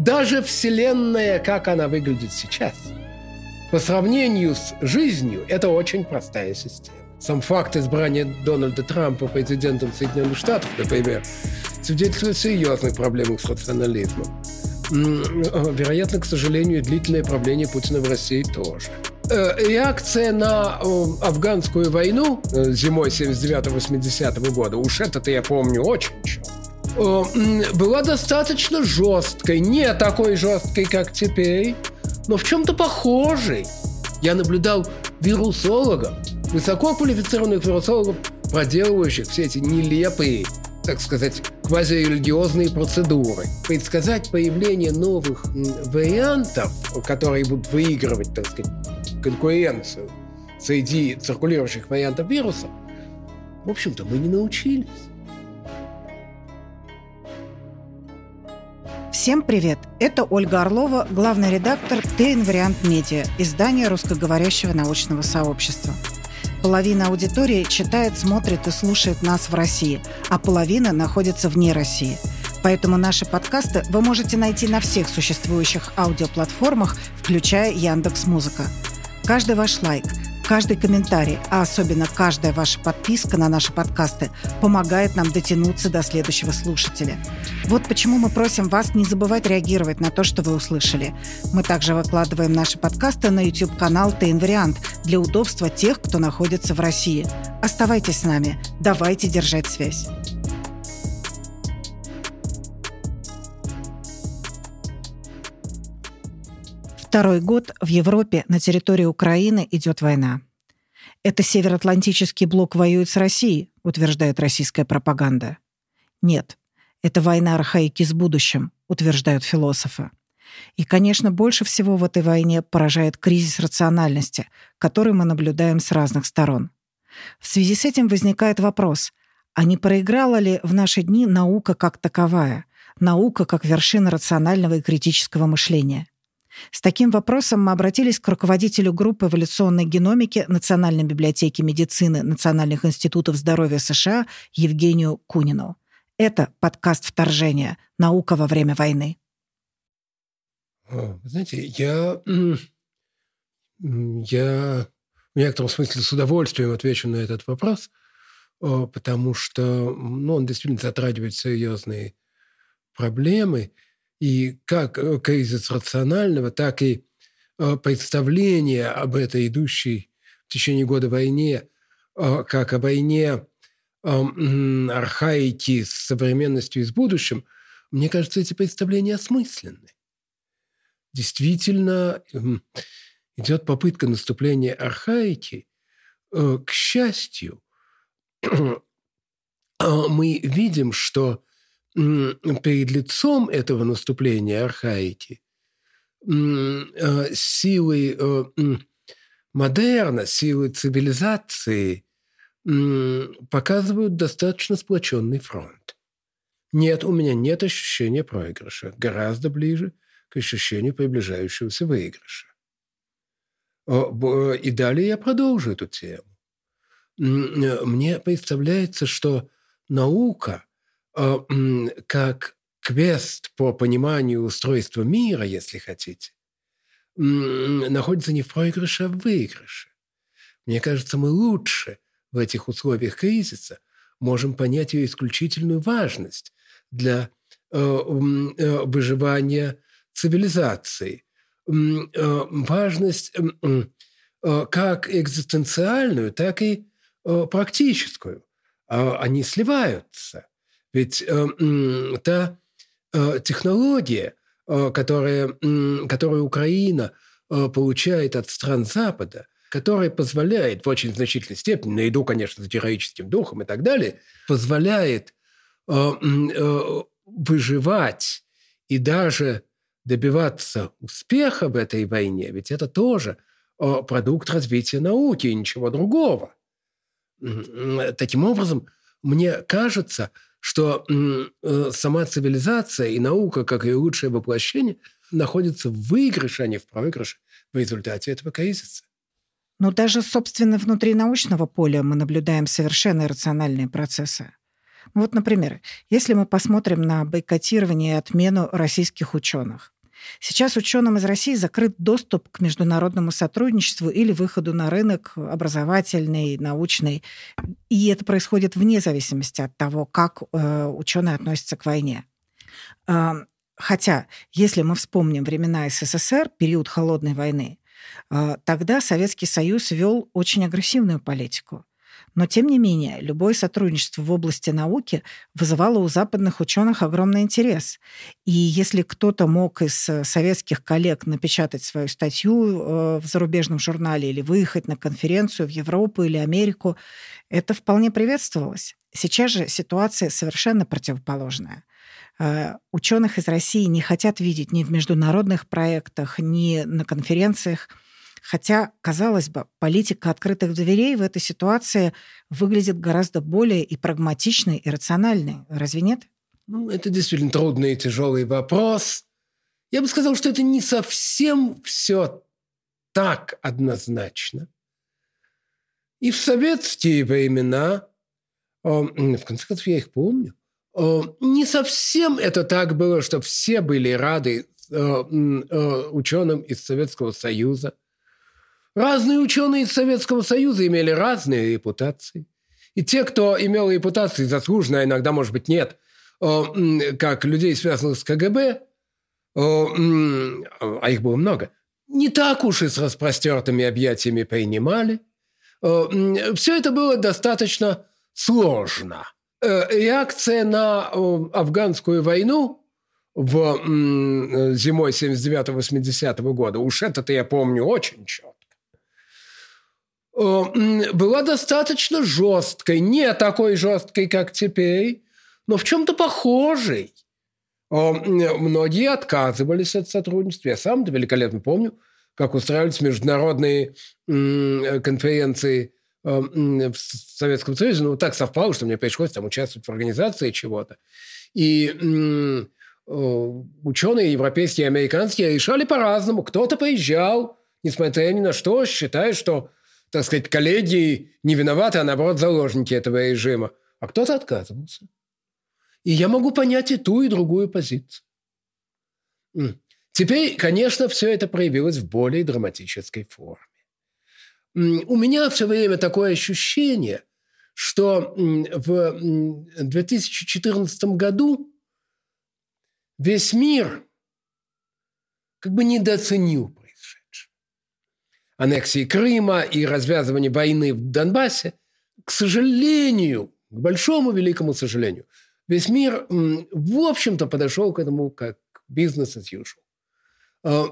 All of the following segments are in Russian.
даже Вселенная, как она выглядит сейчас, по сравнению с жизнью, это очень простая система. Сам факт избрания Дональда Трампа президентом Соединенных Штатов, например, свидетельствует о серьезных проблемах с рационализмом. Вероятно, к сожалению, длительное правление Путина в России тоже. Э, реакция на афганскую войну э, зимой 79-80 года, уж это-то я помню очень четко, э, была достаточно жесткой. Не такой жесткой, как теперь, но в чем-то похожей. Я наблюдал вирусологов, высококвалифицированных вирусологов, проделывающих все эти нелепые, так сказать, квазирелигиозные процедуры. Предсказать появление новых вариантов, которые будут выигрывать, так сказать, конкуренцию среди циркулирующих вариантов вируса, в общем-то, мы не научились. Всем привет! Это Ольга Орлова, главный редактор «Т-инвариант медиа», издания русскоговорящего научного сообщества. Половина аудитории читает, смотрит и слушает нас в России, а половина находится вне России. Поэтому наши подкасты вы можете найти на всех существующих аудиоплатформах, включая Яндекс Музыка. Каждый ваш лайк, каждый комментарий, а особенно каждая ваша подписка на наши подкасты помогает нам дотянуться до следующего слушателя. Вот почему мы просим вас не забывать реагировать на то, что вы услышали. Мы также выкладываем наши подкасты на YouTube-канал «Тейн для удобства тех, кто находится в России. Оставайтесь с нами. Давайте держать связь. Второй год в Европе на территории Украины идет война. Это Североатлантический блок воюет с Россией, утверждает российская пропаганда. Нет, это война архаики с будущим, утверждают философы. И, конечно, больше всего в этой войне поражает кризис рациональности, который мы наблюдаем с разных сторон. В связи с этим возникает вопрос, а не проиграла ли в наши дни наука как таковая, наука как вершина рационального и критического мышления? С таким вопросом мы обратились к руководителю группы эволюционной геномики Национальной библиотеки медицины Национальных институтов здоровья США Евгению Кунину. Это подкаст «Вторжение. Наука во время войны». знаете, я, я в некотором смысле с удовольствием отвечу на этот вопрос, потому что ну, он действительно затрагивает серьезные проблемы – и как э, кризис рационального, так и э, представление об этой идущей в течение года войне, э, как о войне архаики с современностью и с будущим, мне кажется, эти представления осмысленны. Действительно, эм, идет попытка наступления архаики. К счастью, мы видим, что перед лицом этого наступления архаики э, силы э, модерна, силы цивилизации показывают достаточно сплоченный фронт. Нет, у меня нет ощущения проигрыша. Гораздо ближе к ощущению приближающегося выигрыша. И далее я продолжу эту тему. Мне представляется, что наука – как квест по пониманию устройства мира, если хотите, находится не в проигрыше, а в выигрыше. Мне кажется, мы лучше в этих условиях кризиса можем понять ее исключительную важность для э, э, выживания цивилизации. Э, важность как экзистенциальную, так и практическую. А они сливаются. Ведь э, та э, технология, э, которая, э, которую Украина э, получает от стран Запада, которая позволяет в очень значительной степени, наряду, конечно, с героическим духом и так далее, позволяет э, э, выживать и даже добиваться успеха в этой войне, ведь это тоже э, продукт развития науки и ничего другого. Таким образом, мне кажется, что э, сама цивилизация и наука, как ее лучшее воплощение, находятся в выигрыше, а не в проигрыше в результате этого кризиса. Но даже, собственно, внутри научного поля мы наблюдаем совершенно рациональные процессы. Вот, например, если мы посмотрим на бойкотирование и отмену российских ученых. Сейчас ученым из России закрыт доступ к международному сотрудничеству или выходу на рынок образовательный, научный. И это происходит вне зависимости от того, как э, ученые относятся к войне. Э, хотя, если мы вспомним времена СССР, период холодной войны, э, тогда Советский Союз вел очень агрессивную политику. Но, тем не менее, любое сотрудничество в области науки вызывало у западных ученых огромный интерес. И если кто-то мог из э, советских коллег напечатать свою статью э, в зарубежном журнале или выехать на конференцию в Европу или Америку, это вполне приветствовалось. Сейчас же ситуация совершенно противоположная э, ученых из России не хотят видеть ни в международных проектах, ни на конференциях. Хотя, казалось бы, политика открытых дверей в этой ситуации выглядит гораздо более и прагматичной, и рациональной. Разве нет? Ну, это действительно трудный и тяжелый вопрос. Я бы сказал, что это не совсем все так однозначно. И в советские времена, в конце концов, я их помню, не совсем это так было, что все были рады ученым из Советского Союза. Разные ученые из Советского Союза имели разные репутации. И те, кто имел репутации заслуженно, а иногда, может быть, нет, как людей, связанных с КГБ, а их было много, не так уж и с распростертыми объятиями принимали. Все это было достаточно сложно. Э, реакция на афганскую войну в зимой 79-80 года, уж это-то я помню очень четко, Э, была достаточно жесткой, не такой жесткой, как теперь, но в чем-то похожей. Э, многие отказывались от сотрудничества. Я сам это великолепно помню, как устраивались международные конференции э, в Советском Союзе. Ну, так совпало, что мне пришлось там участвовать в организации чего-то. И ученые европейские и американские решали по-разному. Кто-то поезжал, несмотря ни на что, считая, что так сказать, коллеги не виноваты, а наоборот заложники этого режима. А кто-то отказывался. И я могу понять и ту, и другую позицию. Теперь, конечно, все это проявилось в более драматической форме. У меня все время такое ощущение, что в 2014 году весь мир как бы недооценил аннексии Крыма и развязывания войны в Донбассе, к сожалению, к большому великому сожалению, весь мир, в общем-то, подошел к этому как бизнес as usual. А,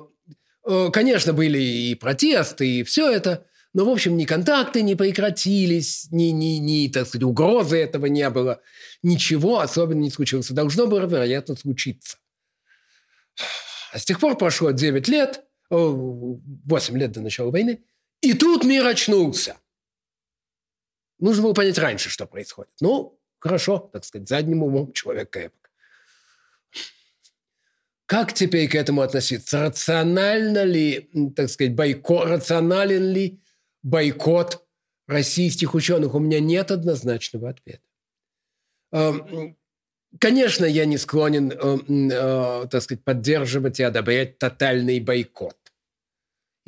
а, конечно, были и протесты, и все это, но, в общем, ни контакты не прекратились, ни, ни, ни так сказать, угрозы этого не было. Ничего особенно не случилось. Должно было, вероятно, случиться. А с тех пор прошло 9 лет – 8 лет до начала войны. И тут мир очнулся. Нужно было понять раньше, что происходит. Ну, хорошо, так сказать, задним умом человек крепок. Как теперь к этому относиться? Рационально ли, так сказать, бойкот, рационален ли бойкот российских ученых? У меня нет однозначного ответа. Конечно, я не склонен, э, э, так сказать, поддерживать и одобрять тотальный бойкот.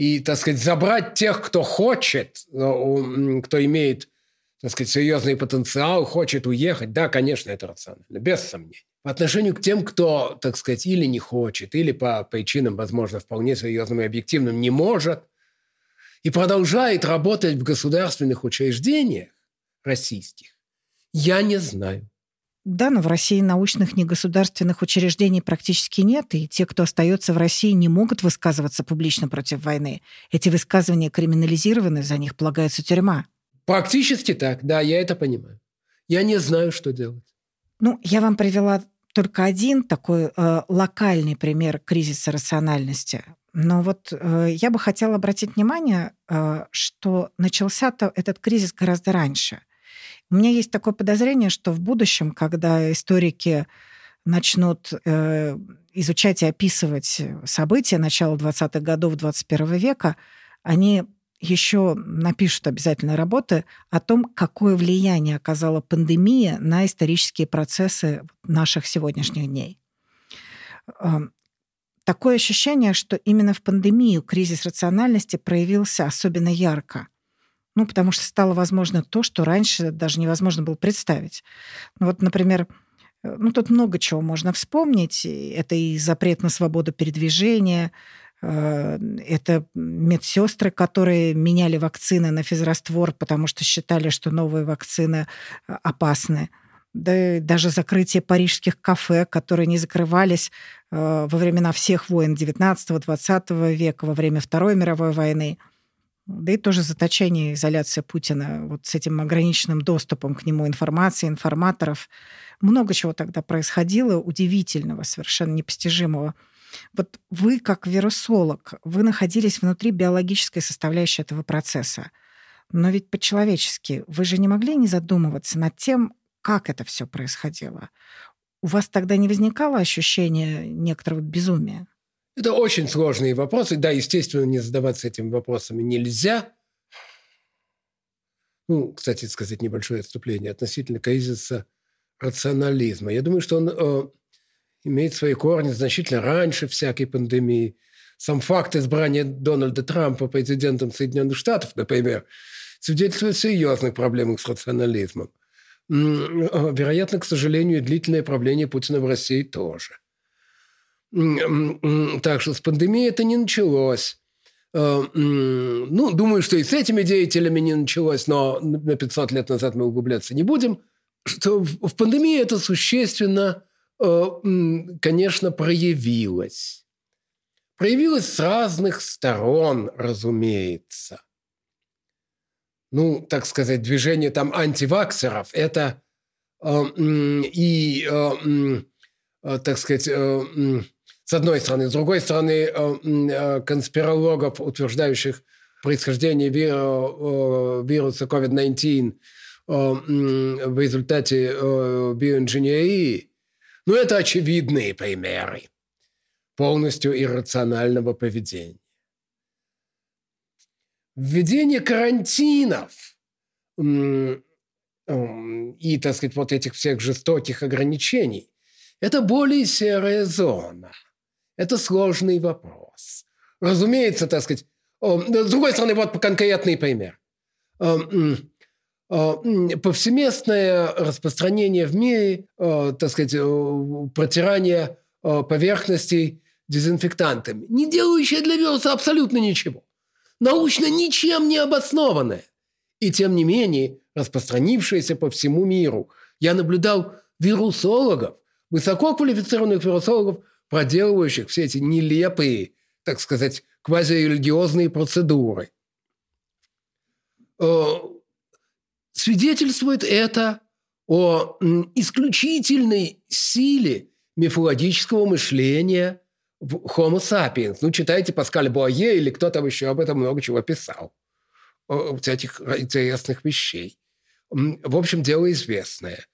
И, так сказать, забрать тех, кто хочет, э, кто имеет, так сказать, серьезный потенциал, хочет уехать, да, конечно, это рационально, без сомнений. По отношению к тем, кто, так сказать, или не хочет, или по причинам, возможно, вполне серьезным и объективным не может, и продолжает работать в государственных учреждениях российских, я не знаю. Да, но в России научных негосударственных учреждений практически нет, и те, кто остается в России, не могут высказываться публично против войны. Эти высказывания криминализированы, за них полагается тюрьма. Практически так, да, я это понимаю. Я не знаю, что делать. Ну, я вам привела только один такой э, локальный пример кризиса рациональности. Но вот э, я бы хотела обратить внимание, э, что начался-то этот кризис гораздо раньше – у меня есть такое подозрение, что в будущем, когда историки начнут э, изучать и описывать события начала 20-х годов 21 века, они еще напишут обязательно работы о том, какое влияние оказала пандемия на исторические процессы наших сегодняшних дней. Такое ощущение, что именно в пандемию кризис рациональности проявился особенно ярко. Ну, потому что стало возможно то, что раньше даже невозможно было представить. Ну, вот, например, э, ну, тут много чего можно вспомнить. Это и запрет на свободу передвижения, э, это медсестры, которые меняли вакцины на физраствор, потому что считали, что новые вакцины э, опасны. Да даже закрытие парижских кафе, которые не закрывались во времена всех войн XIX-XX века, во время Второй мировой войны – да и тоже заточение, изоляция Путина вот с этим ограниченным доступом к нему информации, информаторов. Много чего тогда происходило, удивительного, совершенно непостижимого. Вот вы, как вирусолог, вы находились внутри биологической составляющей этого процесса. Но ведь по-человечески вы же не могли не задумываться над тем, как это все происходило. У вас тогда не возникало ощущения некоторого безумия? Это очень сложные вопросы. Да, естественно, не задаваться этими вопросами нельзя. Ну, кстати сказать, небольшое отступление относительно кризиса рационализма. Я думаю, что он э, имеет свои корни значительно раньше всякой пандемии. Сам факт избрания Дональда Трампа президентом Соединенных Штатов, например, свидетельствует о серьезных проблемах с рационализмом. Э, вероятно, к сожалению, длительное правление Путина в России тоже – так что с пандемией это не началось. Э, ну, думаю, что и с этими деятелями не началось, но на 500 лет назад мы углубляться не будем. Что в пандемии это существенно, э, конечно, проявилось. Проявилось с разных сторон, разумеется. Ну, так сказать, движение там антиваксеров – это э, и, так сказать, с одной стороны. С другой стороны, э, э, конспирологов, утверждающих происхождение э, вируса COVID-19 в результате биоинженерии, ну, это очевидные примеры полностью иррационального поведения. Введение карантинов и, так сказать, вот этих всех жестоких ограничений – это более серая зона – это сложный вопрос. Разумеется, так сказать, с другой стороны, вот конкретный пример. Повсеместное распространение в мире, так сказать, протирание поверхностей дезинфектантами, не делающее для вируса абсолютно ничего. Научно ничем не обоснованное. И тем не менее, распространившееся по всему миру. Я наблюдал вирусологов, высококвалифицированных вирусологов, проделывающих все эти нелепые, так сказать, квазирелигиозные процедуры. Э, свидетельствует это о исключительной силе мифологического мышления в Homo sapiens. Ну, читайте Паскаль Буае или кто там еще об этом много чего писал. Этих интересных вещей. В общем, дело известное.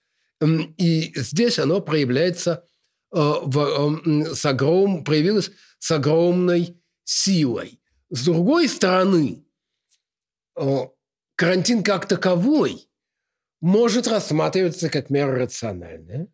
И здесь оно проявляется Э, в, э, с огром, проявилась с огромной силой. С другой стороны, э, карантин как таковой может рассматриваться как мера рациональная.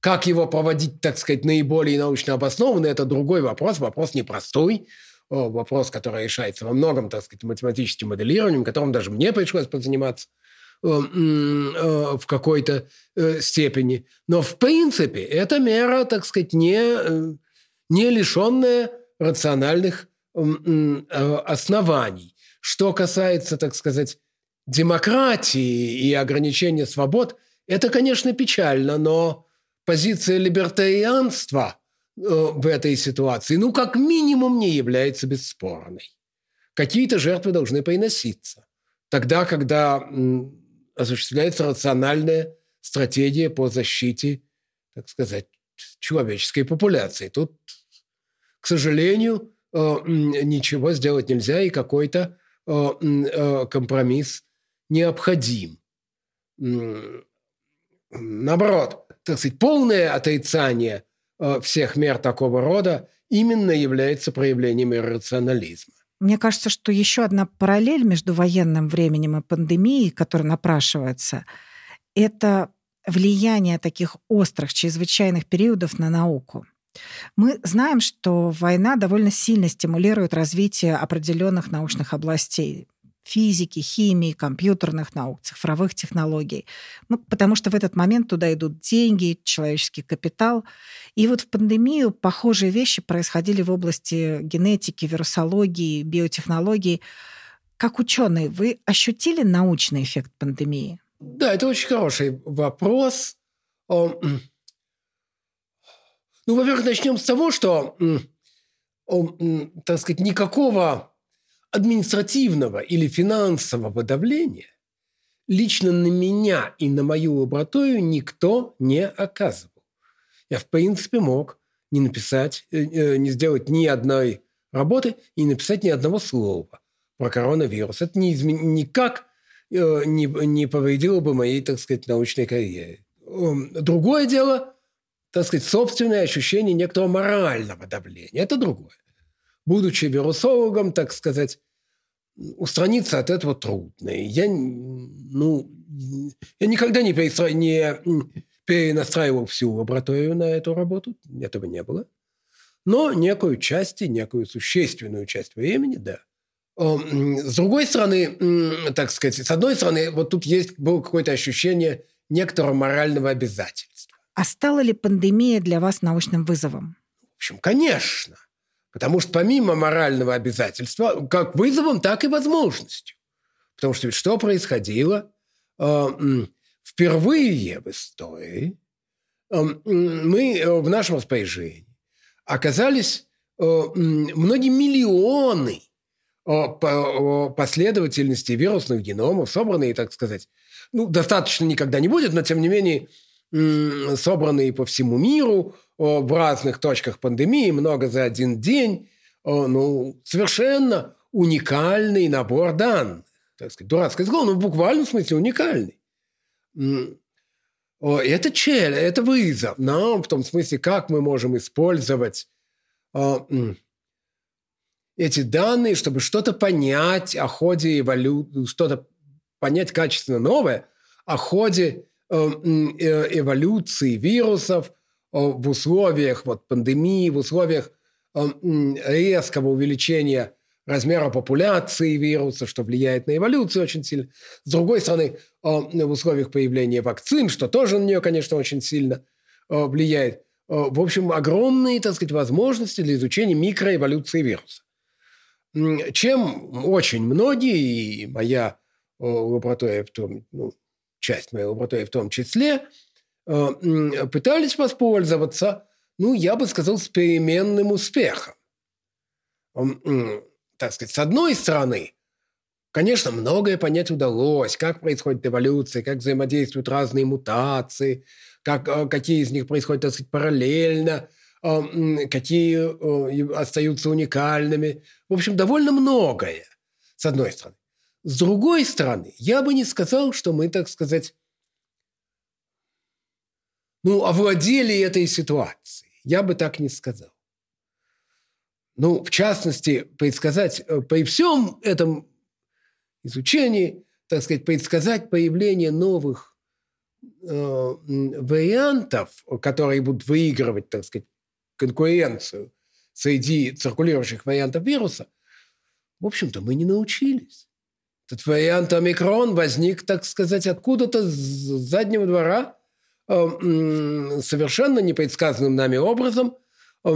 Как его проводить, так сказать, наиболее научно обоснованно, это другой вопрос, вопрос непростой, вопрос, который решается во многом, так сказать, математическим моделированием, которым даже мне пришлось позаниматься – Э, э, в какой-то э, степени. Но в принципе эта мера, так сказать, не, не лишенная рациональных оснований. Что касается, так сказать, демократии и ограничения свобод, это, конечно, печально, но позиция либертарианства в этой ситуации, ну, как минимум, не является бесспорной. Какие-то жертвы должны приноситься. Тогда, когда осуществляется рациональная стратегия по защите, так сказать, человеческой популяции. Тут, к сожалению, э, ничего сделать нельзя, и какой-то э, э, компромисс необходим. Наоборот, так сказать, полное отрицание всех мер такого рода именно является проявлением иррационализма. Мне кажется, что еще одна параллель между военным временем и пандемией, которая напрашивается, это влияние таких острых, чрезвычайных периодов на науку. Мы знаем, что война довольно сильно стимулирует развитие определенных научных областей физики, химии, компьютерных наук, цифровых технологий. Ну, потому что в этот момент туда идут деньги, человеческий капитал. И вот в пандемию похожие вещи происходили в области генетики, вирусологии, биотехнологий. Как ученые, вы ощутили научный эффект пандемии? Да, это очень хороший вопрос. Ну, во-первых, начнем с того, что, так сказать, никакого административного или финансового давления лично на меня и на мою лабораторию никто не оказывал. Я, в принципе, мог не написать, э, э, не сделать ни одной работы и не написать ни одного слова про коронавирус. Это не измен... никак Э, не, не повредило бы моей, так сказать, научной карьере. Эм, другое дело, так сказать, собственное ощущение некоторого морального давления. Это другое. Будучи вирусологом, так сказать, устраниться от этого трудно. Я, ну, я никогда не, перестра... не перенастраивал всю лабораторию на эту работу. Этого не было. Но некую часть, некую существенную часть времени, да – с другой стороны, так сказать, с одной стороны, вот тут есть было какое-то ощущение некоторого морального обязательства. А стала ли пандемия для вас научным вызовом? В общем, конечно. Потому что помимо морального обязательства, как вызовом, так и возможностью. Потому что ведь что происходило? А, впервые в истории а, мы э, в нашем распоряжении оказались э, многие миллионы о последовательности вирусных геномов, собранные, так сказать, ну, достаточно никогда не будет, но, тем не менее, собранные по всему миру в разных точках пандемии, много за один день, ну, совершенно уникальный набор данных. Так сказать, дурацкое слово, но в буквальном смысле уникальный. Это чель, это вызов нам, в том смысле, как мы можем использовать эти данные, чтобы что-то понять о ходе эволюции, что-то понять качественно новое о ходе э, э, эволюции вирусов в условиях вот, пандемии, в условиях резкого увеличения размера популяции вируса, что влияет на эволюцию очень сильно. С другой стороны, в условиях появления вакцин, что тоже на нее, конечно, очень сильно влияет. В общем, огромные, так сказать, возможности для изучения микроэволюции вируса чем очень многие, и моя лаборатория в том, ну, часть моей лаборатории в том числе, э, пытались воспользоваться, ну, я бы сказал, с переменным успехом. Так сказать, с одной стороны, конечно, многое понять удалось, как происходит эволюция, как взаимодействуют разные мутации, как, э, какие из них происходят, так сказать, параллельно – какие остаются уникальными. В общем, довольно многое, с одной стороны. С другой стороны, я бы не сказал, что мы, так сказать, ну, овладели этой ситуацией. Я бы так не сказал. Ну, в частности, предсказать э, при всем этом изучении, так сказать, предсказать появление новых э, вариантов, которые будут выигрывать, так сказать, конкуренцию среди циркулирующих вариантов вируса, в общем-то, мы не научились. Этот вариант омикрон возник, так сказать, откуда-то с заднего двора, совершенно непредсказанным нами образом. Э,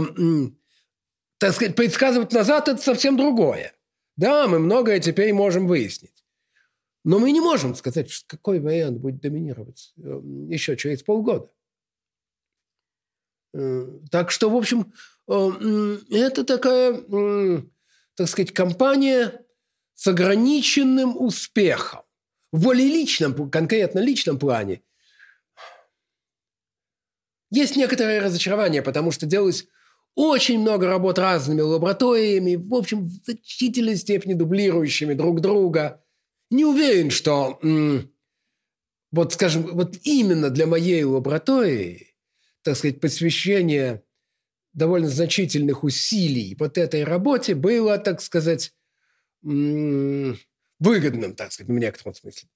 так сказать, предсказывать назад – это совсем другое. Да, мы многое теперь можем выяснить. Но мы не можем сказать, какой вариант будет доминировать э, еще через полгода. Э, так что, в общем, э, это такая, так сказать, компания с ограниченным успехом. В более личном, конкретно личном плане есть некоторое разочарование, потому что делалось очень много работ разными лабораториями, в общем, в значительной степени дублирующими друг друга. Не уверен, что, вот, скажем, вот именно для моей лаборатории так сказать, посвящение довольно значительных усилий вот этой работе было, так сказать, выгодным, так сказать, в некотором смысле.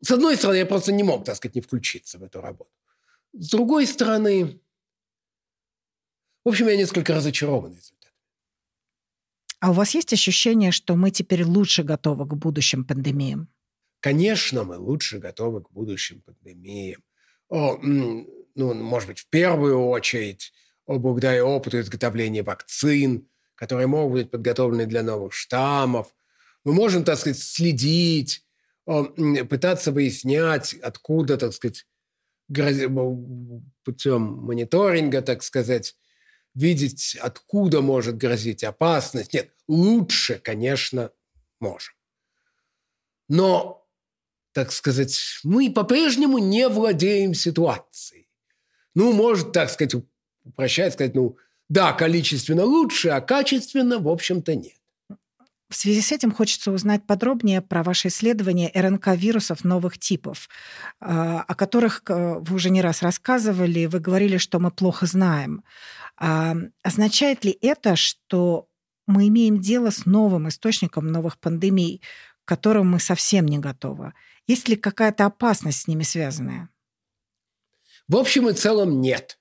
С одной стороны, я просто не мог, так сказать, не включиться в эту работу. С другой стороны, в общем, я несколько разочарован результатом. А у вас есть ощущение, что мы теперь лучше готовы к будущим пандемиям? Конечно, мы лучше готовы к будущим пандемиям. О, ну, может быть, в первую очередь, благодаря опыту изготовления вакцин, которые могут быть подготовлены для новых штаммов. Мы можем, так сказать, следить, пытаться выяснять, откуда, так сказать, путем мониторинга, так сказать, видеть, откуда может грозить опасность. Нет, лучше, конечно, можем. Но, так сказать, мы по-прежнему не владеем ситуацией. Ну, может, так сказать, упрощать, сказать, ну, да, количественно лучше, а качественно, в общем-то, нет. В связи с этим хочется узнать подробнее про ваше исследование РНК-вирусов новых типов, а, о которых э, вы уже не раз рассказывали. Вы говорили, что мы плохо знаем. А, означает ли это, что мы имеем дело с новым источником новых пандемий, к которым мы совсем не готовы? Есть ли какая-то опасность с ними связанная? В общем и целом нет.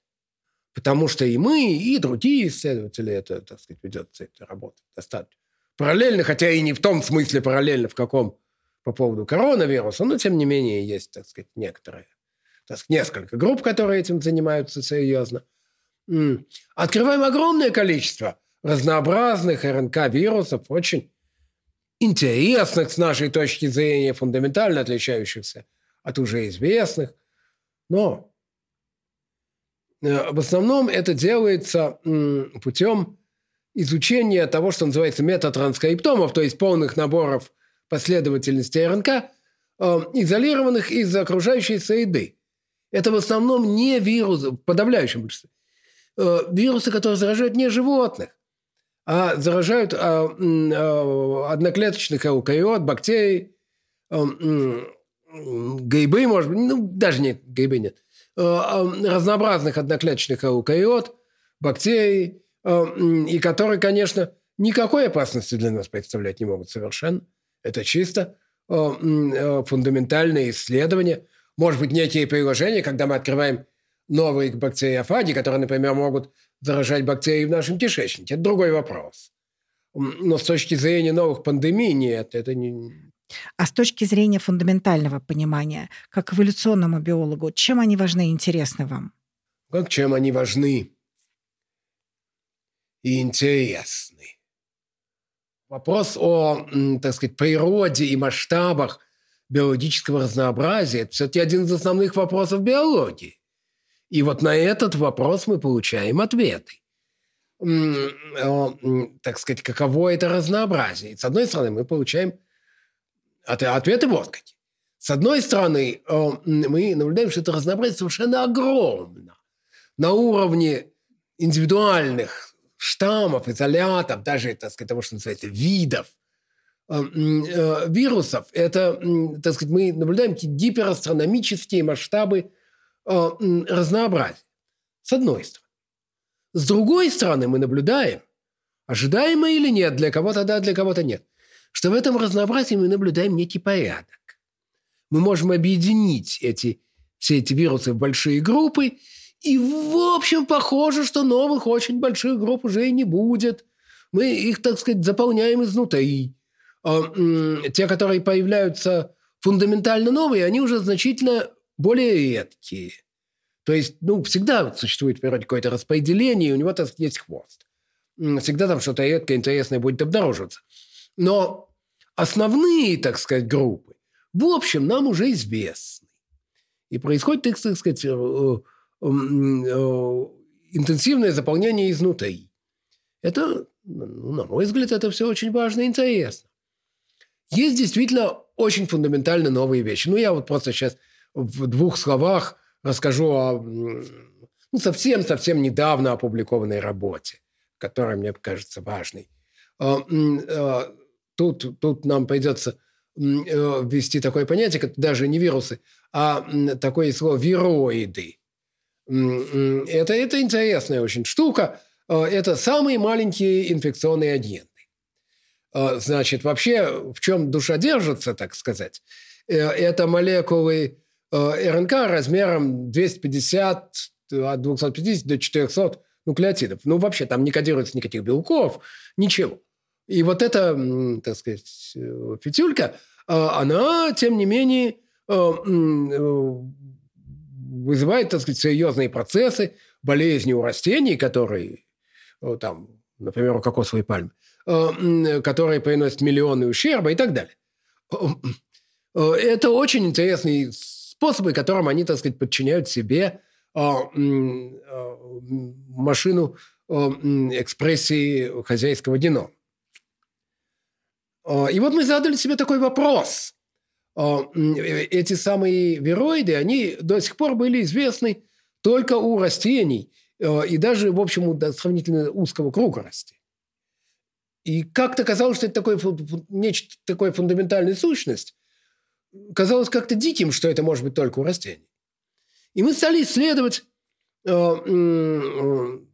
Потому что и мы, и другие исследователи, это, так сказать, ведется эта работа достаточно параллельно, хотя и не в том смысле параллельно, в каком по поводу коронавируса, но тем не менее есть, так сказать, некоторые, так сказать, несколько групп, которые этим занимаются серьезно. Открываем огромное количество разнообразных РНК-вирусов, очень интересных с нашей точки зрения, фундаментально отличающихся от уже известных. Но э, в основном это делается путем изучения того, что называется метатранскриптомов, то есть полных наборов последовательности РНК, э, изолированных из окружающей среды. Это в основном не вирусы, в подавляющем большинстве, э, вирусы, которые заражают не животных, а заражают а, а, одноклеточных эукариот, бактерий, а, грибы, может быть, ну, даже нет, грибы нет, разнообразных одноклеточных эукариот, бактерий, и которые, конечно, никакой опасности для нас представлять не могут совершенно. Это чисто фундаментальные исследования. Может быть, некие приложения, когда мы открываем новые бактериофаги, которые, например, могут заражать бактерии в нашем кишечнике. Это другой вопрос. Но с точки зрения новых пандемий нет, это не... А с точки зрения фундаментального понимания, как эволюционному биологу, чем они важны и интересны вам? Как чем они важны и интересны? Вопрос о, так сказать, природе и масштабах биологического разнообразия – это все-таки один из основных вопросов биологии. И вот на этот вопрос мы получаем ответы. Так сказать, каково это разнообразие. С одной стороны, мы получаем ответы вот какие. С одной стороны, мы наблюдаем, что это разнообразие совершенно огромно. На уровне индивидуальных штаммов, изолятов, даже, так сказать, того, что называется, видов э, вирусов, это, так сказать, мы наблюдаем гиперастрономические масштабы Э, разнообразие. С одной стороны. С другой стороны, мы наблюдаем, ожидаемо или нет, для кого-то да, для кого-то нет, что в этом разнообразии мы наблюдаем некий порядок. Мы можем объединить эти, все эти вирусы в большие группы, и, в общем, похоже, что новых очень больших групп уже и не будет. Мы их, так сказать, заполняем изнутри. А, те, которые появляются фундаментально новые, они уже значительно более редкие. То есть, ну, всегда существует в природе какое-то распределение, и у него, так сказать, есть хвост. Всегда там что-то редкое, интересное будет обнаруживаться. Но основные, так сказать, группы, в общем, нам уже известны. И происходит, так сказать, э, э, интенсивное заполнение изнутри. Это, ну, на мой взгляд, это все очень важно и интересно. Есть действительно очень фундаментально новые вещи. Ну, я вот просто сейчас в двух словах расскажу о ну, совсем-совсем недавно опубликованной работе, которая мне кажется важной. А, а, тут, тут нам придется э, ввести такое понятие, как даже не вирусы, а такое слово вироиды. Это, это интересная очень штука. А, это самые маленькие инфекционные агенты. Значит, вообще, в чем душа держится, так сказать, это молекулы РНК размером 250, от 250 до 400 нуклеотидов. Ну, вообще, там не кодируется никаких белков, ничего. И вот эта, так сказать, петюлька, она, тем не менее, вызывает, так сказать, серьезные процессы, болезни у растений, которые, там, например, у кокосовой пальмы, которые приносят миллионы ущерба и так далее. Это очень интересные способы, которым они, так сказать, подчиняют себе машину экспрессии хозяйского генома. И вот мы задали себе такой вопрос. Эти самые вироиды, они до сих пор были известны только у растений и даже, в общем, у сравнительно узкого круга растений. И как-то казалось, что это такое, нечто такое фундаментальная сущность. Казалось как-то диким, что это может быть только у растений. И мы стали исследовать, ну,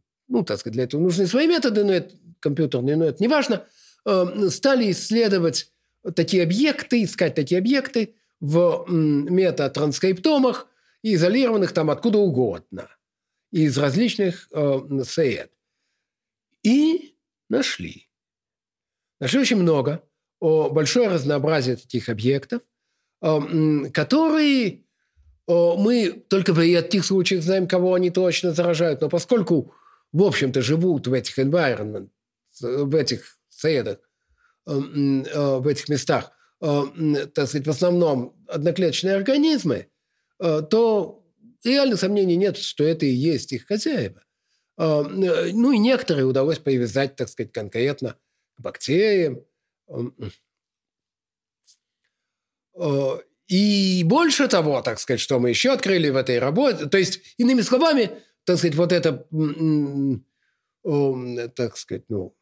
так сказать, для этого нужны свои методы, но это компьютерные, но это не важно – Э, стали исследовать такие объекты, искать такие объекты в метатранскриптомах, изолированных там откуда угодно, из различных э, сеед. И нашли. Нашли очень много, о, большое разнообразие таких объектов, э, которые мы только в этих случаях знаем, кого они точно заражают. Но поскольку, в общем-то, живут в этих environment, в этих средах, э, э, в этих местах, э, так сказать, в основном одноклеточные организмы, то реально сомнений нет, что это и есть их хозяева. Ну и некоторые удалось привязать, так сказать, конкретно к бактериям. И больше того, так сказать, что мы еще открыли в этой работе, то есть, иными словами, так сказать, вот это, так сказать, ну,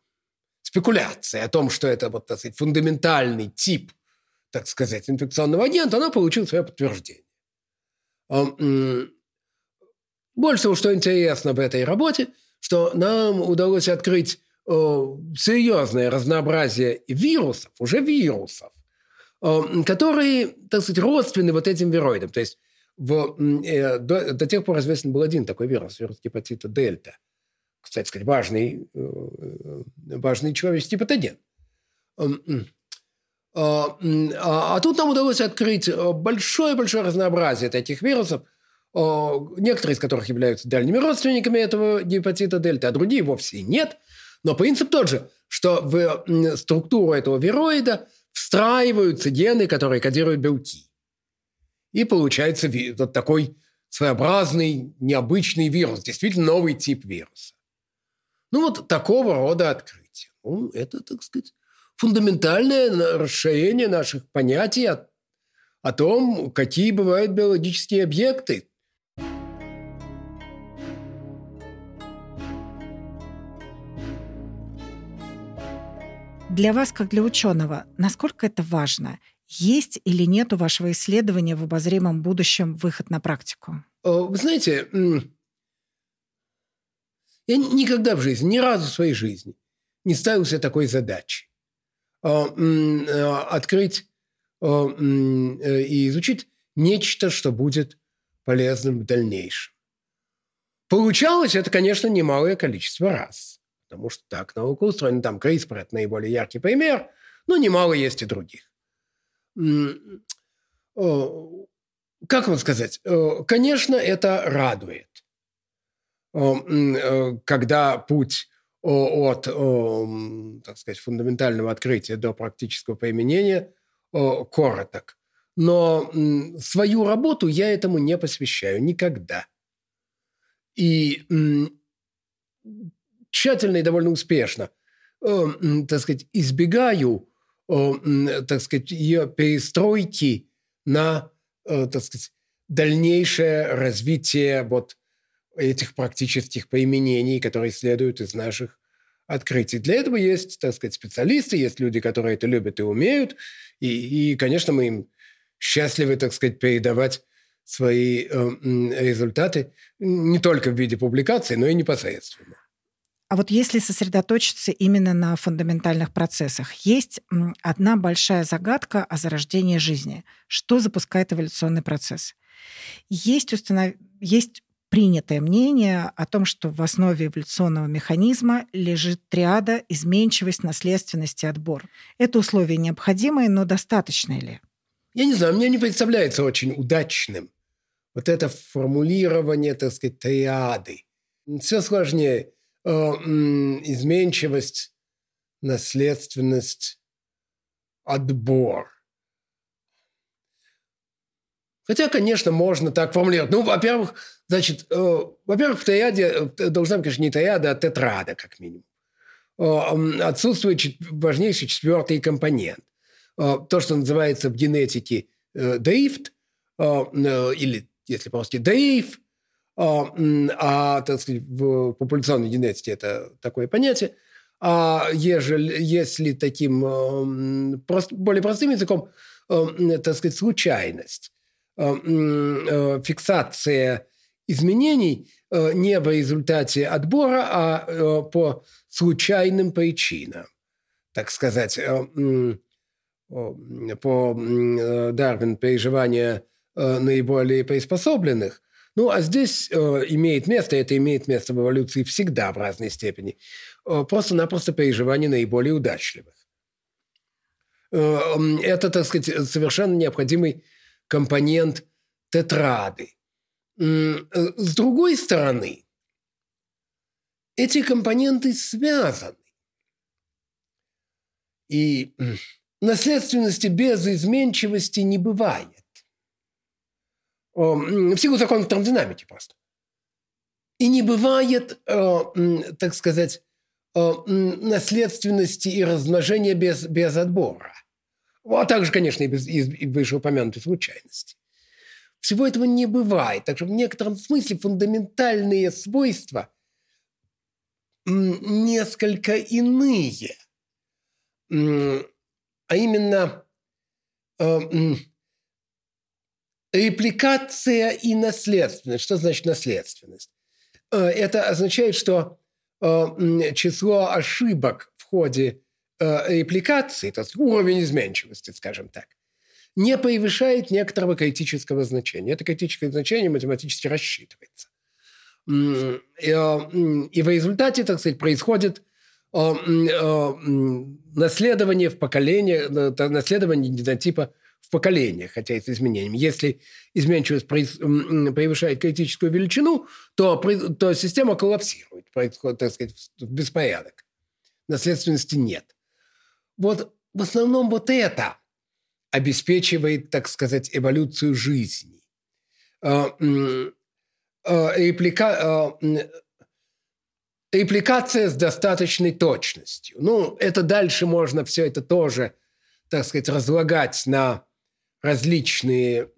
спекуляция о том, что это вот, так сказать, фундаментальный тип, так сказать, инфекционного агента, она получила свое подтверждение. Больше всего, что интересно в этой работе, что нам удалось открыть серьезное разнообразие вирусов, уже вирусов, которые, так сказать, родственны вот этим вироидам. То есть в, э, до, до тех пор известен был один такой вирус, вирус гепатита дельта – кстати сказать, важный, э, э, важный человеческий патоген. А, а тут нам удалось открыть большое-большое разнообразие таких вирусов, некоторые из которых являются дальними родственниками этого гепатита дельта, а другие вовсе нет. Но принцип тот же, что в структуру этого вироида встраиваются гены, которые кодируют белки. И получается вот такой своеобразный, необычный вирус, действительно новый тип вируса. Ну, вот такого рода открытия. Ну, это, так сказать, фундаментальное расширение наших понятий о, о том, какие бывают биологические объекты. Для вас, как для ученого, насколько это важно? Есть или нет у вашего исследования в обозримом будущем выход на практику? Вы знаете, я никогда в жизни, ни разу в своей жизни не ставил себе такой задачи. А, а, открыть а, э, и изучить нечто, что будет полезным в дальнейшем. Получалось это, конечно, немалое количество раз. Потому что так наука устроена. Там это наиболее яркий пример, но немало есть и других. Как вам сказать? Конечно, это радует. Э, когда путь от, так сказать, фундаментального открытия до практического применения короток. Но свою работу я этому не посвящаю никогда. И тщательно и довольно успешно, так сказать, избегаю, так сказать, ее перестройки на, так сказать, дальнейшее развитие вот этих практических применений, которые следуют из наших открытий. Для этого есть, так сказать, специалисты, есть люди, которые это любят и умеют. И, и конечно, мы им счастливы, так сказать, передавать свои э, результаты не только в виде публикаций, но и непосредственно. А вот если сосредоточиться именно на фундаментальных процессах, есть одна большая загадка о зарождении жизни. Что запускает эволюционный процесс? Есть, установ... есть принятое мнение о том, что в основе эволюционного механизма лежит триада изменчивость, наследственность и отбор. Это условия необходимые, но достаточно ли? Я не знаю, мне не представляется очень удачным вот это формулирование, так сказать, триады. Все сложнее. Э, изменчивость, наследственность, отбор. Хотя, конечно, можно так формулировать. Ну, во-первых, значит, э, во-первых, в триаде э, должна быть, конечно, не триада, а тетрада, как минимум. Э, отсутствует важнейший четвертый компонент. Э, то, что называется в генетике э, дрифт, э, э, или, если просто дрейф, а, а, так сказать, в популяционной генетике это такое понятие. А ежели, если таким э, прост, более простым языком, э, так сказать, случайность, э, э, фиксация изменений э, не в результате отбора, а э, по случайным причинам, так сказать, э, э, по э, Дарвин переживания э, наиболее приспособленных, ну, а здесь э, имеет место, это имеет место в эволюции всегда в разной степени, э, просто-напросто переживание наиболее удачливых. Э, это, так сказать, совершенно необходимый компонент тетрады. Э, с другой стороны, эти компоненты связаны. И наследственности без изменчивости не бывает в силу законов термодинамики просто. И не бывает, так сказать, наследственности и размножения без, без отбора. А также, конечно, и без и вышеупомянутой случайности. Всего этого не бывает. Так что в некотором смысле фундаментальные свойства несколько иные. А именно репликация и наследственность. Что значит наследственность? Э, это означает, что э, число ошибок в ходе э, репликации, то есть уровень изменчивости, скажем так, не превышает некоторого критического значения. Это критическое значение математически рассчитывается. И в результате, так сказать, происходит наследование в поколении, наследование генотипа в поколениях, хотя и с изменениями. Если изменчивость превышает критическую величину, то, то система коллапсирует, происходит, так сказать, беспорядок. Наследственности нет. Вот в основном вот это обеспечивает, так сказать, эволюцию жизни. А, а, а, репликация с достаточной точностью. Ну, это дальше можно все это тоже, так сказать, разлагать на различные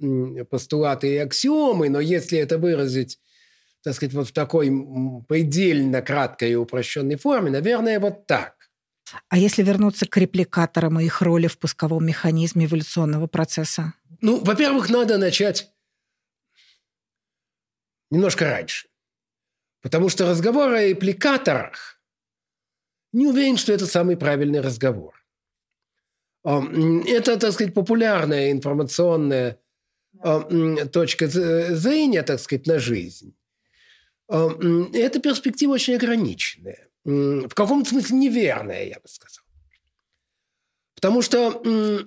постулаты и аксиомы, но если это выразить, так сказать, вот в такой предельно краткой и упрощенной форме, наверное, вот так. А если вернуться к репликаторам и их роли в пусковом механизме эволюционного процесса? Ну, во-первых, надо начать немножко раньше. Потому что разговор о репликаторах не уверен, что это самый правильный разговор. Это, так сказать, популярная информационная точка зрения, так сказать, на жизнь. Эта перспектива очень ограниченная. В каком-то смысле неверная, я бы сказал. Потому что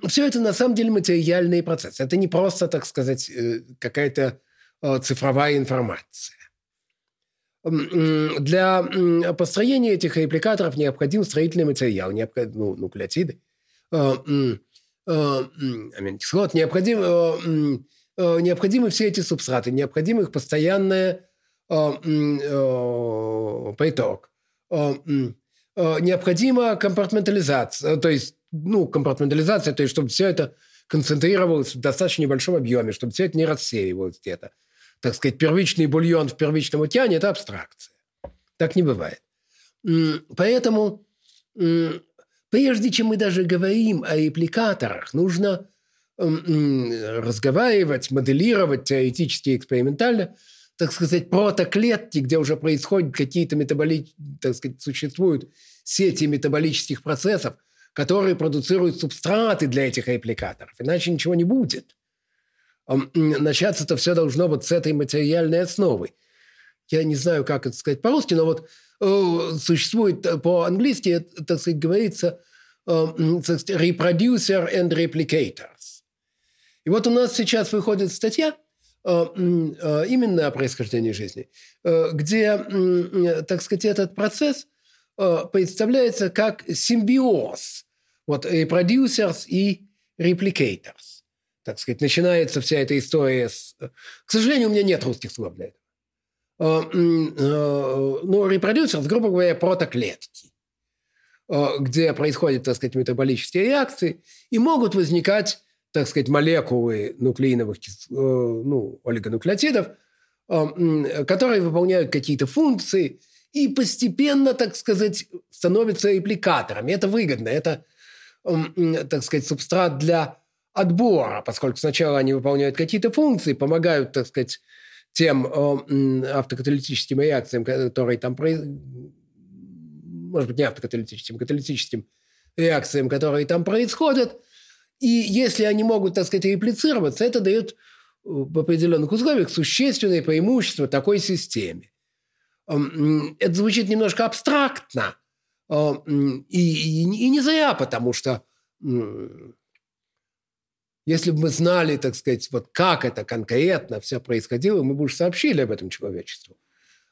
все это на самом деле материальные процессы. Это не просто, так сказать, э, какая-то э, цифровая информация. Для построения этих репликаторов необходим строительный материал, необходим, ну, нуклеотиды – кислот, необходимы, необходимы все эти субстраты, необходимо их постоянное приток. Необходима компартментализация, то есть, ну, компартментализация, то есть, чтобы все это концентрировалось в достаточно небольшом объеме, чтобы все это не рассеивалось где-то. Так сказать, первичный бульон в первичном океане – это абстракция. Так не бывает. Поэтому Прежде чем мы даже говорим о репликаторах, нужно разговаривать, моделировать теоретически и экспериментально так сказать, протоклетки, где уже происходят какие-то метаболические, так сказать, существуют сети метаболических процессов, которые продуцируют субстраты для этих репликаторов. Иначе ничего не будет. Начаться-то все должно вот с этой материальной основы. Я не знаю, как это сказать по-русски, но вот э, существует э, по-английски, так сказать, говорится э, reproducer and replicators. И вот у нас сейчас выходит статья именно о происхождении жизни, где, так сказать, этот процесс представляется как симбиоз вот reproducers и replicators так сказать, начинается вся эта история с... К сожалению, у меня нет русских слов для этого. Ну, репродюсер, грубо говоря, протоклетки, где происходят, так сказать, метаболические реакции, и могут возникать, так сказать, молекулы нуклеиновых, ну, олигонуклеотидов, которые выполняют какие-то функции и постепенно, так сказать, становятся репликаторами. Это выгодно, это, так сказать, субстрат для отбора, поскольку сначала они выполняют какие-то функции, помогают, так сказать, тем э, автокаталитическим реакциям, которые там произ... может быть, не автокаталитическим, каталитическим реакциям, которые там происходят. И если они могут, так сказать, реплицироваться, это дает в определенных условиях существенное преимущество такой системе. Это звучит немножко абстрактно, и, и, и не зря, потому что если бы мы знали, так сказать, вот как это конкретно все происходило, мы бы уже сообщили об этом человечеству.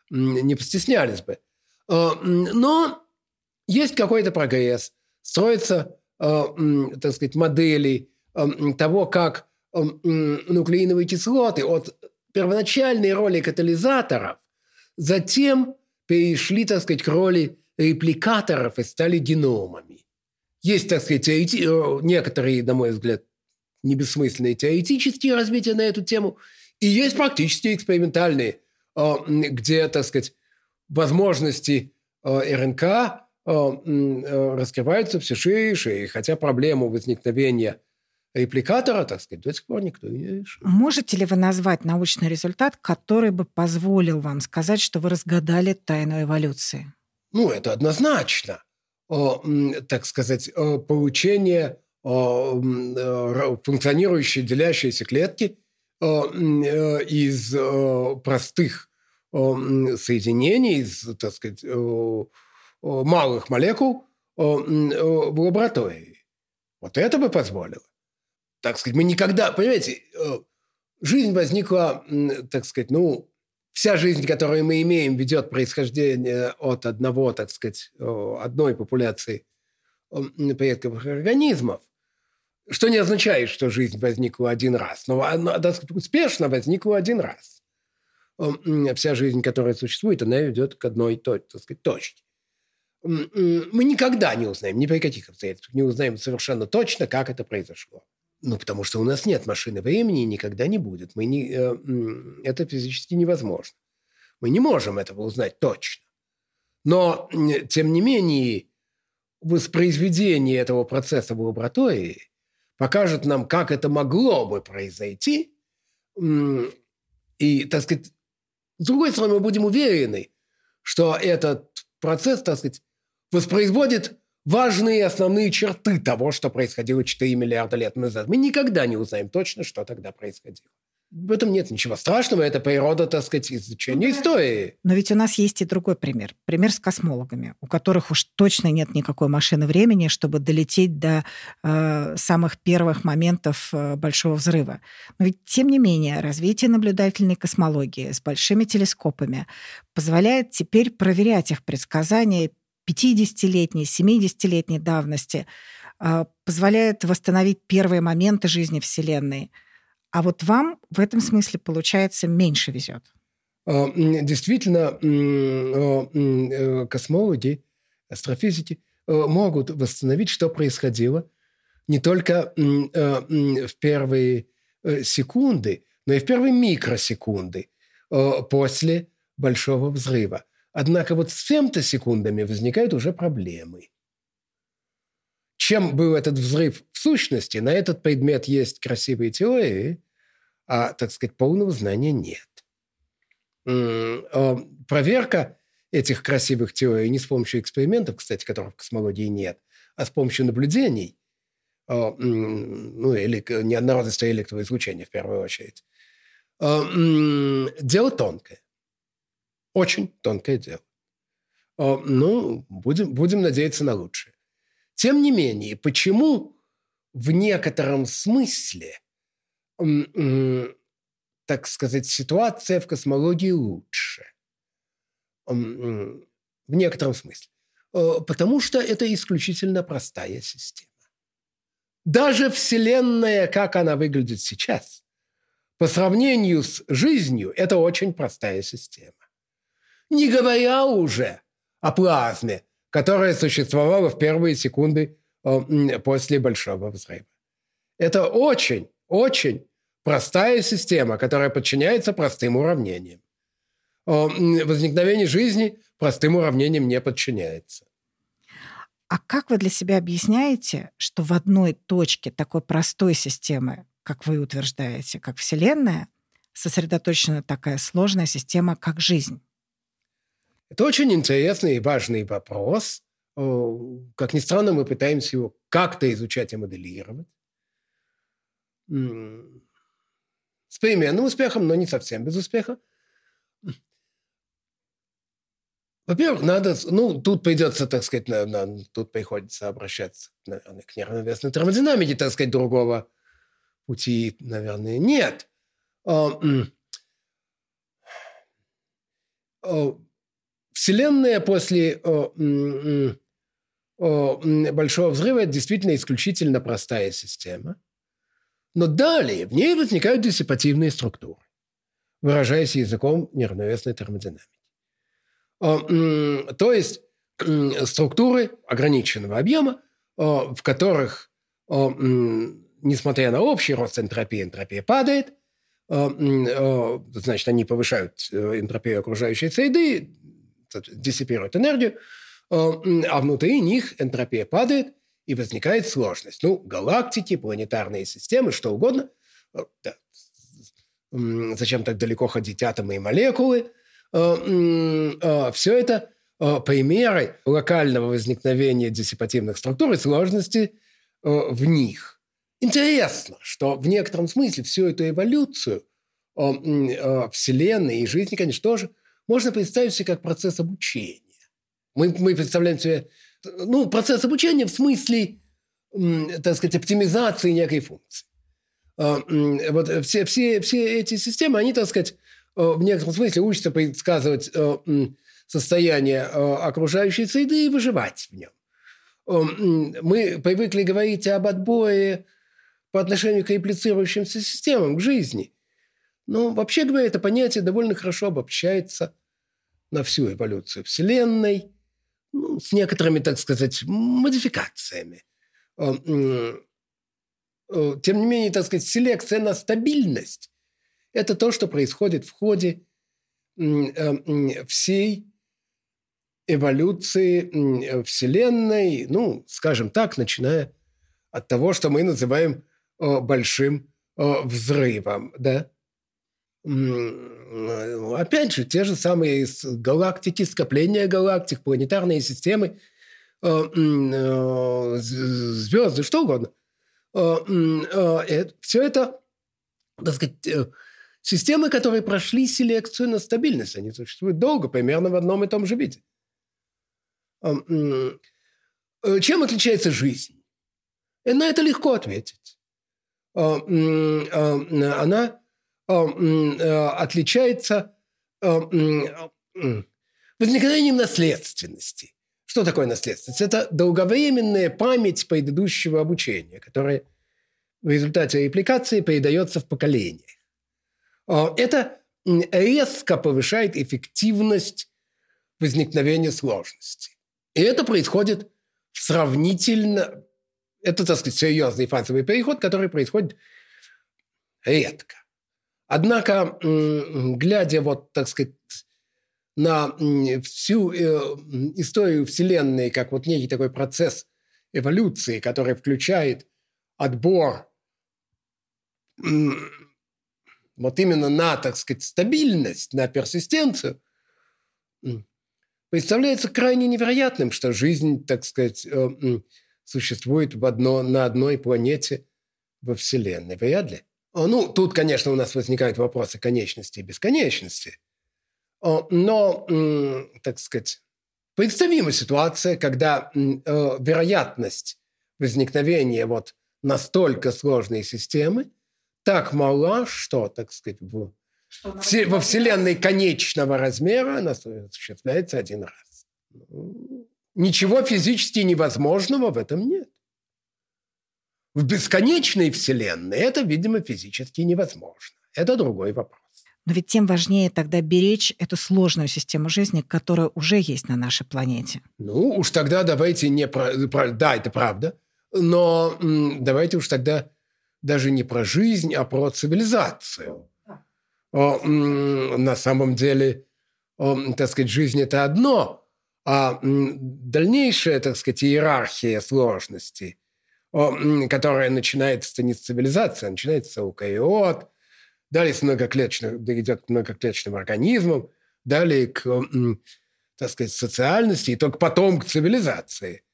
Не постеснялись бы. А, но есть какой-то прогресс. Строятся, а, так сказать, модели а, того, как нуклеиновые кислоты от первоначальной роли катализаторов затем перешли, так сказать, к роли репликаторов и стали геномами. Есть, так сказать, некоторые, на мой взгляд, не бессмысленные теоретические развития на эту тему, и есть практические экспериментальные, где, так сказать, возможности РНК раскрываются все шире и шире, хотя проблему возникновения репликатора, так сказать, до сих пор никто не решил. Можете ли вы назвать научный результат, который бы позволил вам сказать, что вы разгадали тайну эволюции? Ну, это однозначно. Так сказать, получение Э, функционирующие делящиеся клетки э, э, из простых соединений, из, так сказать, малых молекул в лаборатории. Вот это бы позволило. Так сказать, мы никогда, понимаете, жизнь возникла, так сказать, ну, вся жизнь, которую мы имеем, ведет происхождение от одного, так сказать, одной популяции предковых организмов. Что не означает, что жизнь возникла один раз, но она достаточно успешно возникла один раз. Вся жизнь, которая существует, она ведет к одной так сказать, точке. Мы никогда не узнаем, ни при каких обстоятельствах не узнаем совершенно точно, как это произошло. Ну, потому что у нас нет машины времени никогда не будет. Мы не, э, это физически невозможно. Мы не можем этого узнать точно. Но, тем не менее, воспроизведение этого процесса в лаборатории покажет нам, как это могло бы произойти. И, так сказать, с другой стороны, мы будем уверены, что этот процесс, так сказать, воспроизводит важные основные черты того, что происходило 4 миллиарда лет назад. Мы никогда не узнаем точно, что тогда происходило. В этом нет ничего страшного, это природа, так сказать, изучения ну, истории. Но ведь у нас есть и другой пример. Пример с космологами, у которых уж точно нет никакой машины времени, чтобы долететь до э, самых первых моментов э, Большого взрыва. Но ведь, тем не менее, развитие наблюдательной космологии с большими телескопами позволяет теперь проверять их предсказания 50-летней, 70-летней давности, э, позволяет восстановить первые моменты жизни Вселенной – а вот вам в этом смысле, получается, меньше везет. А, действительно, э, космологи, астрофизики э, могут восстановить, что происходило не только э, в первые секунды, но и в первые микросекунды после Большого взрыва. Однако вот с фемтосекундами возникают уже проблемы. Чем был этот взрыв в сущности? На этот предмет есть красивые теории, а, так сказать, полного знания нет. Проверка этих красивых теорий не с помощью экспериментов, кстати, которых в космологии нет, а с помощью наблюдений, ну, или неоднородности электроизлучения в первую очередь. Дело тонкое. Очень тонкое дело. Ну, будем, будем надеяться на лучшее. Тем не менее, почему в некотором смысле, так сказать, ситуация в космологии лучше? В некотором смысле. Потому что это исключительно простая система. Даже Вселенная, как она выглядит сейчас, по сравнению с жизнью, это очень простая система. Не говоря уже о плазме, которая существовала в первые секунды после Большого взрыва. Это очень, очень простая система, которая подчиняется простым уравнениям. Возникновение жизни простым уравнениям не подчиняется. А как вы для себя объясняете, что в одной точке такой простой системы, как вы утверждаете, как Вселенная, сосредоточена такая сложная система, как жизнь? Это очень интересный и важный вопрос. Как ни странно, мы пытаемся его как-то изучать и моделировать. С переменным успехом, но не совсем без успеха. Во-первых, надо, ну, тут придется, так сказать, на, на, тут приходится обращаться, наверное, к нервно-весной термодинамике, так сказать, другого пути, наверное, нет. А, Вселенная после а, Большого взрыва – это действительно исключительно простая система. Но далее в ней возникают диссипативные структуры, выражаясь языком неравновесной термодинамики. То есть структуры ограниченного объема, в которых, несмотря на общий рост энтропии, энтропия падает, значит, они повышают э, энтропию окружающей среды, диссипируют энергию, а внутри них энтропия падает, и возникает сложность. Ну, галактики, планетарные системы, что угодно. Да. Зачем так далеко ходить атомы и молекулы – Э, э, все это э, примеры локального возникновения диссипативных структур и сложности в них. Интересно, что в некотором смысле всю эту эволюцию Вселенной и жизни, конечно, тоже можно представить себе как процесс обучения. Мы, мы представляем себе ну, процесс обучения в смысле, так сказать, оптимизации некой функции. Вот все, все, все эти системы, они, так сказать, Э, в некотором смысле учится предсказывать э, состояние э, окружающей среды и выживать в нем. Мы привыкли говорить об отбое по отношению к реплицирующимся системам, к жизни. Но вообще говоря, это понятие довольно хорошо обобщается на всю эволюцию Вселенной, ну, с некоторыми, так сказать, модификациями. Тем не менее, так сказать, селекция на стабильность это то, что происходит в ходе э, всей эволюции Вселенной, ну, скажем так, начиная от того, что мы называем э, большим э, взрывом, да. Опять же, те же самые галактики, скопления галактик, планетарные системы, звезды, что угодно. Все это, так сказать, Системы, которые прошли селекцию на стабильность, они существуют долго, примерно в одном и том же виде. Э, чем отличается жизнь? На это легко ответить. Она отличается возникновением наследственности. Что такое наследственность? Это долговременная память предыдущего обучения, которая в результате репликации передается в поколение. Это резко повышает эффективность возникновения сложности. И это происходит сравнительно... Это, так сказать, серьезный фазовый переход, который происходит редко. Однако, глядя вот, так сказать, на всю э, историю Вселенной как вот некий такой процесс эволюции, который включает отбор вот именно на, так сказать, стабильность, на персистенцию, представляется крайне невероятным, что жизнь, так сказать, э, существует в одно, на одной планете во Вселенной. Вряд ли. Ну, тут, конечно, у нас возникают вопросы конечности и бесконечности. Но, так сказать, представима ситуация, когда э, вероятность возникновения вот настолько сложной системы так мала, что, так сказать, в, все, во Вселенной конечного размера она осуществляется один раз. Ничего физически невозможного в этом нет. В бесконечной Вселенной это, видимо, физически невозможно. Это другой вопрос. Но ведь тем важнее тогда беречь эту сложную систему жизни, которая уже есть на нашей планете. Ну, уж тогда давайте не про... Да, это правда. Но давайте уж тогда даже не про жизнь, а про цивилизацию. О, на самом деле, о, так сказать, жизнь – это одно, а дальнейшая, так сказать, иерархия сложностей, которая начинается не с цивилизации, а начинается с эукариот, далее с многоклеточных, идет к многоклеточным организмам, далее к, так сказать, социальности, и только потом к цивилизации –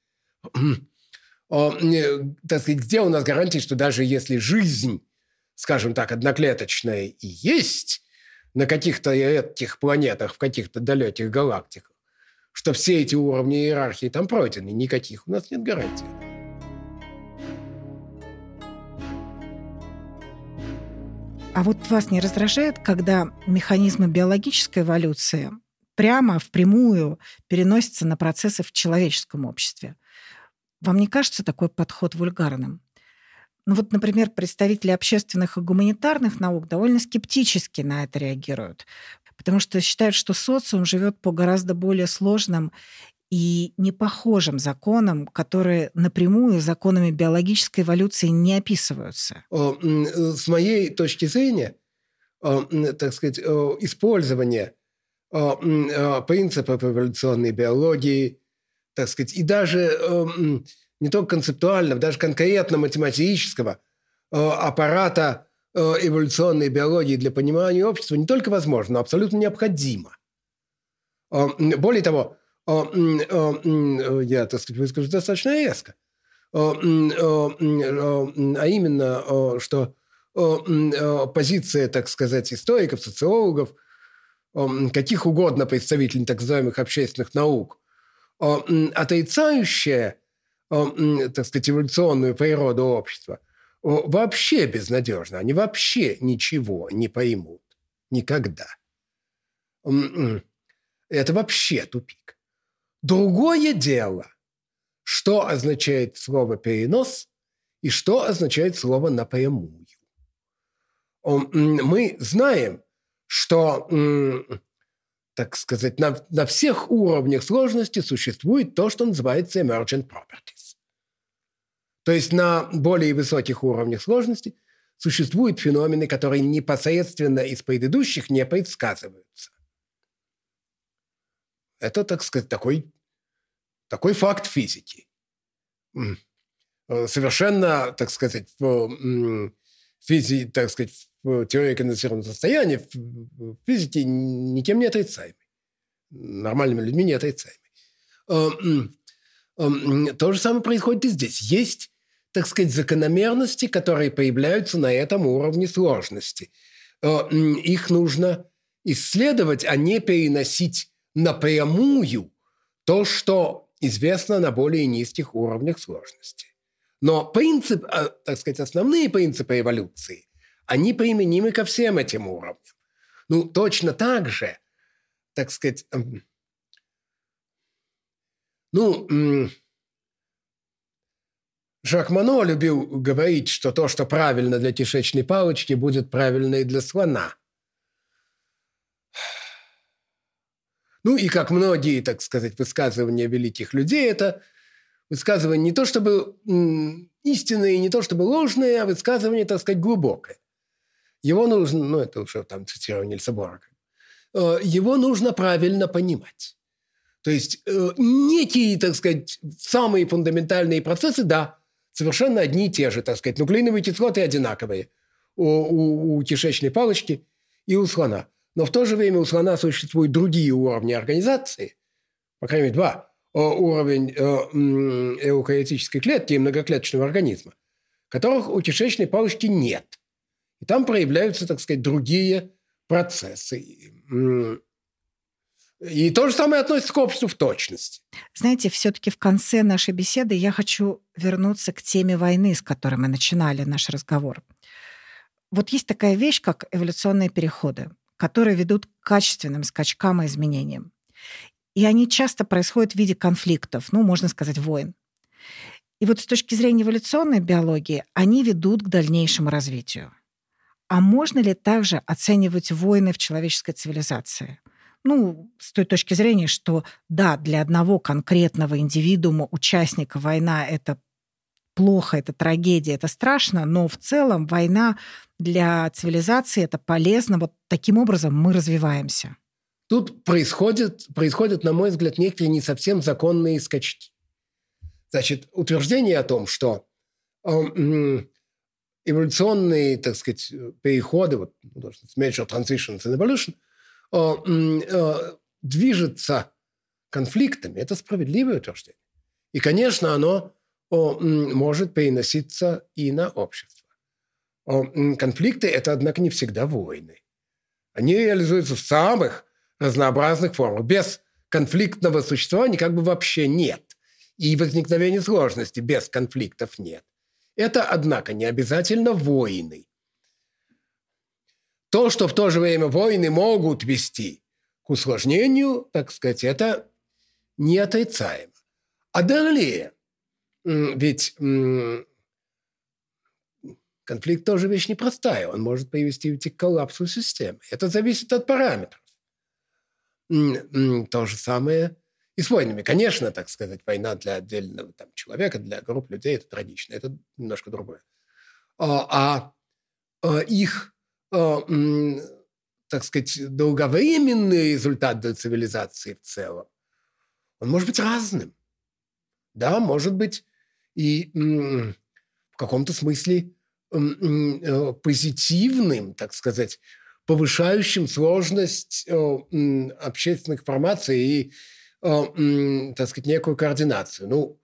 так сказать, где у нас гарантии, что даже если жизнь, скажем так, одноклеточная и есть на каких-то этих планетах, в каких-то далеких галактиках, что все эти уровни иерархии там пройдены, никаких у нас нет гарантий. А вот вас не раздражает, когда механизмы биологической эволюции прямо, впрямую переносятся на процессы в человеческом обществе? Вам не кажется такой подход вульгарным? Ну вот, например, представители общественных и гуманитарных наук довольно скептически на это реагируют, потому что считают, что социум живет по гораздо более сложным и непохожим законам, которые напрямую законами биологической эволюции не описываются. Э, с моей точки зрения, так сказать, использование принципов эволюционной биологии, так сказать, и даже не только концептуального, даже конкретно математического аппарата эволюционной биологии для понимания общества не только возможно, но абсолютно необходимо. Более того, я, так сказать, выскажу достаточно резко, э, э, э, а именно, э, что э, э, позиция, так сказать, историков, социологов, э, каких угодно представителей так называемых общественных наук – отрицающее, так сказать, эволюционную природу общества, вообще безнадежно. Они вообще ничего не поймут. Никогда. Это вообще тупик. Другое дело, что означает слово «перенос» и что означает слово «напрямую». Мы знаем, что так сказать, на, на всех уровнях сложности существует то, что называется emergent properties. То есть на более высоких уровнях сложности существуют феномены, которые непосредственно из предыдущих не предсказываются. Это, так сказать, такой, такой факт физики. Совершенно, так сказать, в физи, так сказать, теория конденсированного состояния в физике никем не отрицаемый. Нормальными людьми не отрицаемый. Эм, эм, то же самое происходит и здесь. Есть, так сказать, закономерности, которые появляются на этом уровне сложности. Э, их нужно исследовать, а не переносить напрямую то, что известно на более низких уровнях сложности. Но принцип, э, так сказать, основные принципы эволюции они применимы ко всем этим уровням. Ну, точно так же, так сказать, эм, ну, Жак Мано любил говорить, что то, что правильно для кишечной палочки, будет правильно и для слона. Ну и как многие, так сказать, высказывания великих людей, это высказывание не то чтобы истинное, не то чтобы ложное, а высказывание, так сказать, глубокое. Его нужно, ну это уже там цитирование Нильса Борака, э, его нужно правильно понимать. То есть э, некие, так сказать, самые фундаментальные процессы, да, совершенно одни и те же, так сказать, нуклеиновые кислоты одинаковые. у, у, у кишечной палочки и у слона. Но в то же время у слона существуют другие уровни организации, по крайней мере, два. Уровень э, эукариотической клетки и многоклеточного организма, которых у кишечной палочки нет. И там проявляются, так сказать, другие процессы. И то же самое относится к обществу в точности. Знаете, все-таки в конце нашей беседы я хочу вернуться к теме войны, с которой мы начинали наш разговор. Вот есть такая вещь, как эволюционные переходы, которые ведут к качественным скачкам и изменениям. И они часто происходят в виде конфликтов, ну, можно сказать, войн. И вот с точки зрения эволюционной биологии они ведут к дальнейшему развитию. А можно ли также оценивать войны в человеческой цивилизации? Ну, с той точки зрения, что да, для одного конкретного индивидуума, участника война — это плохо, это трагедия, это страшно, но в целом война для цивилизации это полезно. Вот таким образом мы развиваемся. Тут происходят, происходят, на мой взгляд, некие не совсем законные скачки. Значит, утверждение о том, что э, эволюционные, так сказать, переходы, вот, major transitions in evolution, э, э, движется конфликтами, это справедливое утверждение. И, конечно, оно может переноситься и на общество. О, конфликты – это, однако, не всегда войны. Они реализуются в самых разнообразных формах. Без конфликтного существования как бы вообще нет. И возникновения сложности без конфликтов нет. Это, однако, не обязательно войны. То, что в то же время войны могут вести к усложнению, так сказать, это не отрицаемо. А далее, ведь конфликт тоже вещь непростая. Он может привести к коллапсу системы. Это зависит от параметров. То же самое и с войнами. Конечно, так сказать, война для отдельного там, человека, для групп людей – это трагично. Это немножко другое. А, а, а их, а, так сказать, долговременный результат для цивилизации в целом, он может быть разным. Да, может быть и в каком-то смысле позитивным, так сказать, повышающим сложность э, общественных формаций и, э, так сказать, некую координацию. Ну,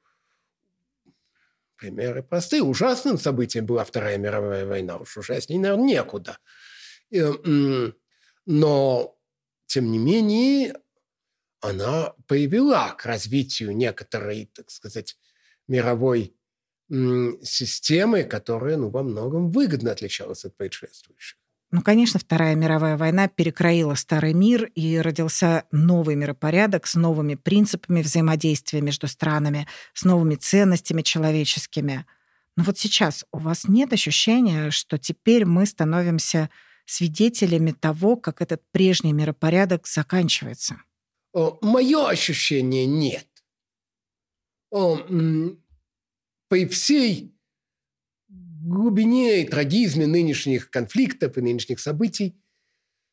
примеры простые. Ужасным событием была Вторая мировая война. Уж ужаснее, наверное, некуда. Но, тем не менее, она привела к развитию некоторой, так сказать, мировой системы, которая ну, во многом выгодно отличалась от предшествующих. Ну, конечно, Вторая мировая война перекроила старый мир, и родился новый миропорядок с новыми принципами взаимодействия между странами, с новыми ценностями человеческими. Но вот сейчас у вас нет ощущения, что теперь мы становимся свидетелями того, как этот прежний миропорядок заканчивается? Мое ощущение нет при всей глубине и трагизме нынешних конфликтов и нынешних событий,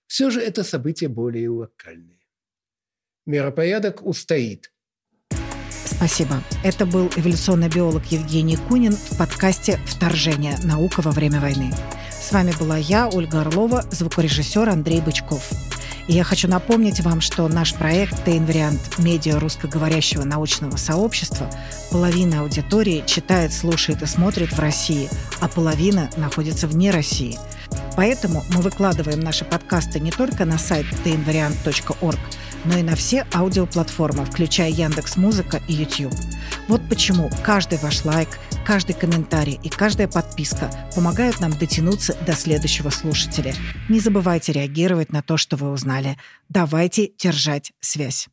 все же это события более локальные. Миропорядок устоит. Спасибо. Это был эволюционный биолог Евгений Кунин в подкасте «Вторжение. Наука во время войны». С вами была я, Ольга Орлова, звукорежиссер Андрей Бычков. И я хочу напомнить вам, что наш проект «Тейн-вариант» медиа русскоговорящего научного сообщества половина аудитории читает, слушает и смотрит в России, а половина находится вне России. Поэтому мы выкладываем наши подкасты не только на сайт tainvariant.org, но и на все аудиоплатформы, включая Яндекс Музыка и YouTube. Вот почему каждый ваш лайк, каждый комментарий и каждая подписка помогают нам дотянуться до следующего слушателя. Не забывайте реагировать на то, что вы узнали. Давайте держать связь.